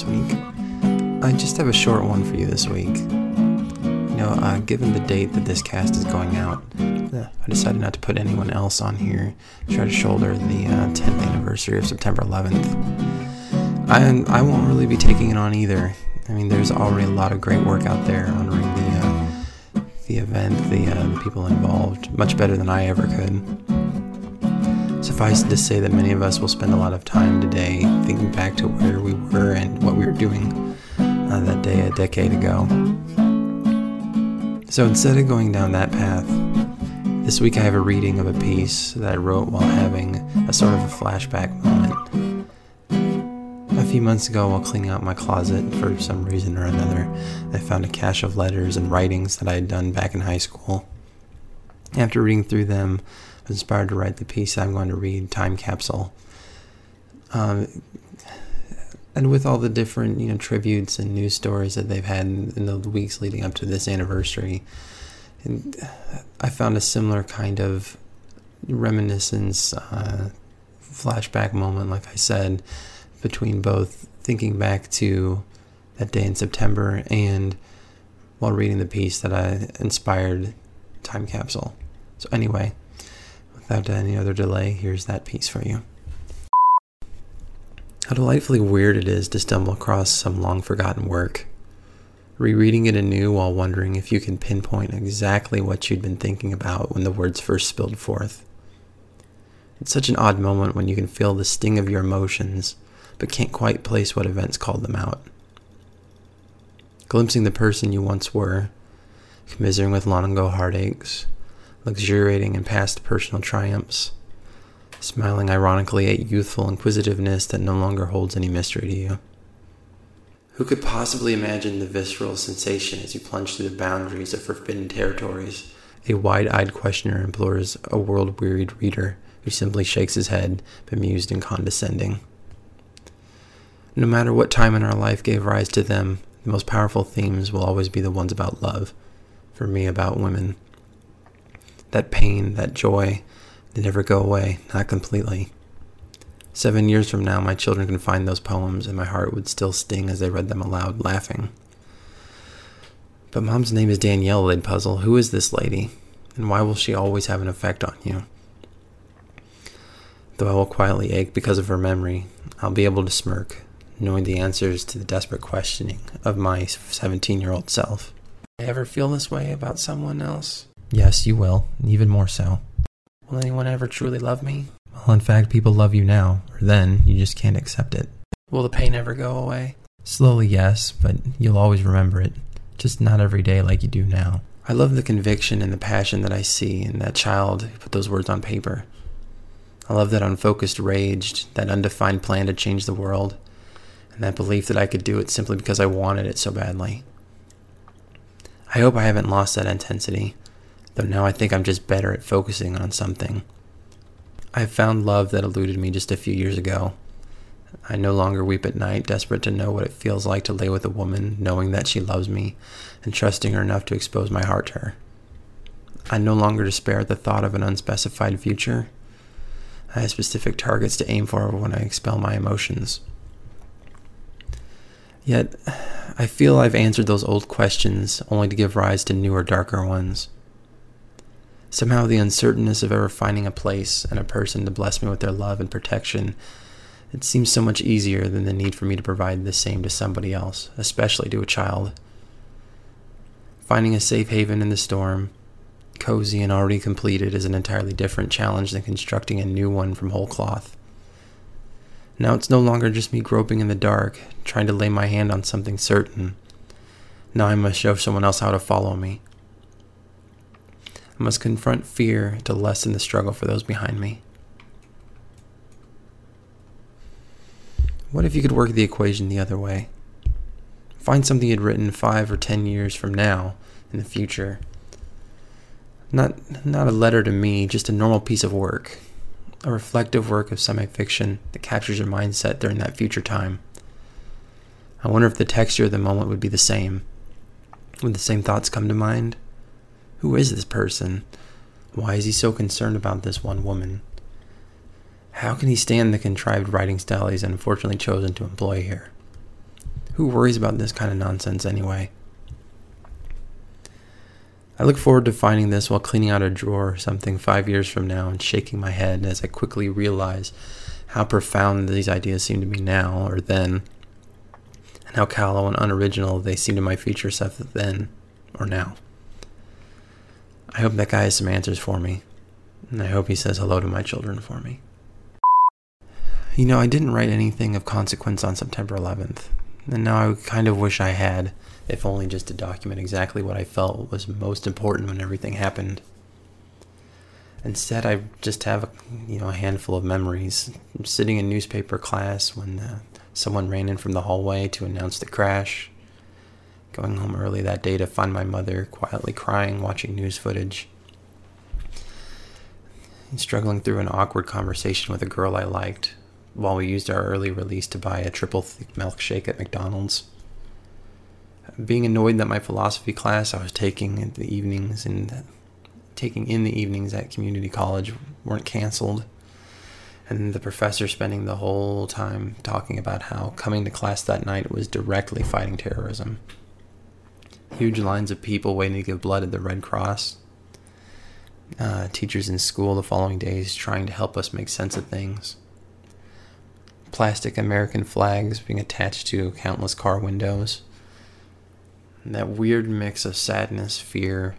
this week. I just have a short one for you this week. You know, uh, given the date that this cast is going out, uh, I decided not to put anyone else on here. Try to shoulder the uh, 10th anniversary of September 11th. I I won't really be taking it on either. I mean, there's already a lot of great work out there honoring the uh, the event, the uh, people involved, much better than I ever could. Suffice to say that many of us will spend a lot of time today thinking back to where we were and what we were doing uh, that day a decade ago. So instead of going down that path, this week I have a reading of a piece that I wrote while having a sort of a flashback moment. A few months ago, while cleaning out my closet for some reason or another, I found a cache of letters and writings that I had done back in high school. After reading through them, inspired to write the piece I'm going to read, Time Capsule. Um, and with all the different, you know, tributes and news stories that they've had in the weeks leading up to this anniversary, and I found a similar kind of reminiscence, uh, flashback moment, like I said, between both thinking back to that day in September and while reading the piece that I inspired Time Capsule. So, anyway, without any other delay, here's that piece for you. How delightfully weird it is to stumble across some long forgotten work. Rereading it anew while wondering if you can pinpoint exactly what you'd been thinking about when the words first spilled forth. It's such an odd moment when you can feel the sting of your emotions, but can't quite place what events called them out. Glimpsing the person you once were, commiserating with long ago heartaches, luxuriating in past personal triumphs, smiling ironically at youthful inquisitiveness that no longer holds any mystery to you. Who could possibly imagine the visceral sensation as you plunge through the boundaries of forbidden territories? A wide eyed questioner implores a world wearied reader who simply shakes his head, bemused and condescending. No matter what time in our life gave rise to them, the most powerful themes will always be the ones about love. For me, about women. That pain, that joy, they never go away, not completely. Seven years from now, my children can find those poems, and my heart would still sting as they read them aloud, laughing. But mom's name is Danielle, they'd puzzle. Who is this lady? And why will she always have an effect on you? Though I will quietly ache because of her memory, I'll be able to smirk, knowing the answers to the desperate questioning of my 17 year old self. I ever feel this way about someone else? Yes, you will, even more so. Will anyone ever truly love me? Well, in fact, people love you now, or then, you just can't accept it. Will the pain ever go away? Slowly, yes, but you'll always remember it. Just not every day like you do now. I love the conviction and the passion that I see in that child who put those words on paper. I love that unfocused rage, that undefined plan to change the world, and that belief that I could do it simply because I wanted it so badly. I hope I haven't lost that intensity, though now I think I'm just better at focusing on something. I have found love that eluded me just a few years ago. I no longer weep at night, desperate to know what it feels like to lay with a woman, knowing that she loves me, and trusting her enough to expose my heart to her. I no longer despair at the thought of an unspecified future. I have specific targets to aim for when I expel my emotions. Yet, I feel I've answered those old questions only to give rise to newer, darker ones. Somehow, the uncertainness of ever finding a place and a person to bless me with their love and protection, it seems so much easier than the need for me to provide the same to somebody else, especially to a child. Finding a safe haven in the storm, cozy and already completed, is an entirely different challenge than constructing a new one from whole cloth. Now it's no longer just me groping in the dark, trying to lay my hand on something certain. Now I must show someone else how to follow me. I must confront fear to lessen the struggle for those behind me. What if you could work the equation the other way? Find something you'd written five or ten years from now, in the future. Not, not a letter to me, just a normal piece of work. A reflective work of semi fiction that captures your mindset during that future time. I wonder if the texture of the moment would be the same. Would the same thoughts come to mind? Who is this person? Why is he so concerned about this one woman? How can he stand the contrived writing style he's unfortunately chosen to employ here? Who worries about this kind of nonsense anyway? I look forward to finding this while cleaning out a drawer or something five years from now and shaking my head as I quickly realize how profound these ideas seem to me now or then, and how callow and unoriginal they seem to my future self then or now. I hope that guy has some answers for me, and I hope he says hello to my children for me. You know, I didn't write anything of consequence on September 11th, and now I kind of wish I had, if only just to document exactly what I felt was most important when everything happened. Instead, I just have, a, you know, a handful of memories. I'm sitting in newspaper class when uh, someone ran in from the hallway to announce the crash. Going home early that day to find my mother quietly crying, watching news footage. And struggling through an awkward conversation with a girl I liked while we used our early release to buy a triple thick milkshake at McDonald's. Being annoyed that my philosophy class I was taking in the evenings and taking in the evenings at community college weren't canceled. And the professor spending the whole time talking about how coming to class that night was directly fighting terrorism. Huge lines of people waiting to give blood at the Red Cross. Uh, teachers in school the following days trying to help us make sense of things plastic American flags being attached to countless car windows. And that weird mix of sadness, fear,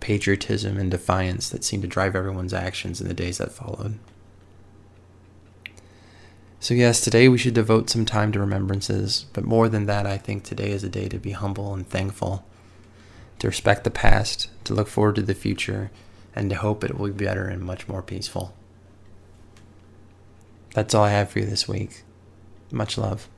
patriotism, and defiance that seemed to drive everyone's actions in the days that followed. So, yes, today we should devote some time to remembrances, but more than that, I think today is a day to be humble and thankful, to respect the past, to look forward to the future, and to hope it will be better and much more peaceful. That's all I have for you this week. Much love.